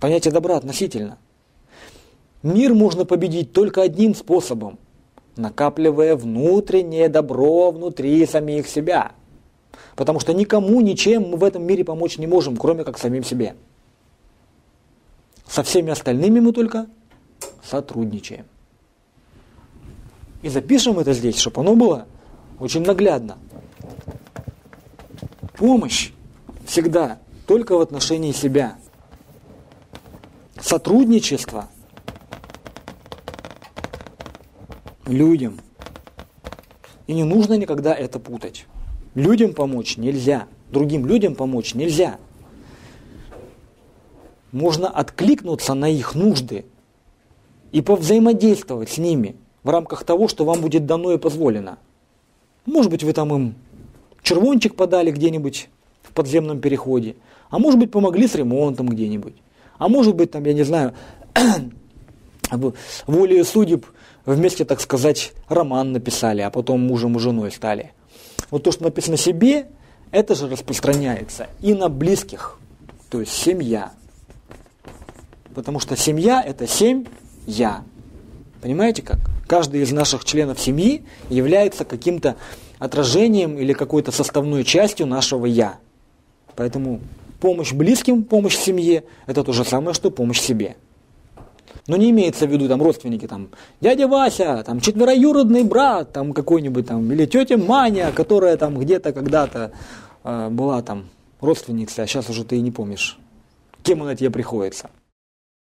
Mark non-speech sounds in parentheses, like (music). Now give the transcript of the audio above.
Понятие добра относительно. Мир можно победить только одним способом, накапливая внутреннее добро внутри самих себя. Потому что никому, ничем мы в этом мире помочь не можем, кроме как самим себе. Со всеми остальными мы только сотрудничаем. И запишем это здесь, чтобы оно было очень наглядно. Помощь всегда только в отношении себя. Сотрудничество людям. И не нужно никогда это путать. Людям помочь нельзя, другим людям помочь нельзя. Можно откликнуться на их нужды и повзаимодействовать с ними в рамках того, что вам будет дано и позволено. Может быть, вы там им червончик подали где-нибудь в подземном переходе, а может быть, помогли с ремонтом где-нибудь. А может быть, там, я не знаю, (clears throat) волею судеб вместе, так сказать, роман написали, а потом мужем и женой стали. Вот то, что написано себе, это же распространяется и на близких, то есть семья. Потому что семья – это семь «я». Понимаете как? Каждый из наших членов семьи является каким-то отражением или какой-то составной частью нашего «я». Поэтому помощь близким, помощь семье – это то же самое, что помощь себе. Но не имеется в виду там родственники, там, дядя Вася, там, четвероюродный брат, там, какой-нибудь там, или тетя Маня, которая там где-то когда-то э, была там родственницей, а сейчас уже ты и не помнишь, кем она тебе приходится.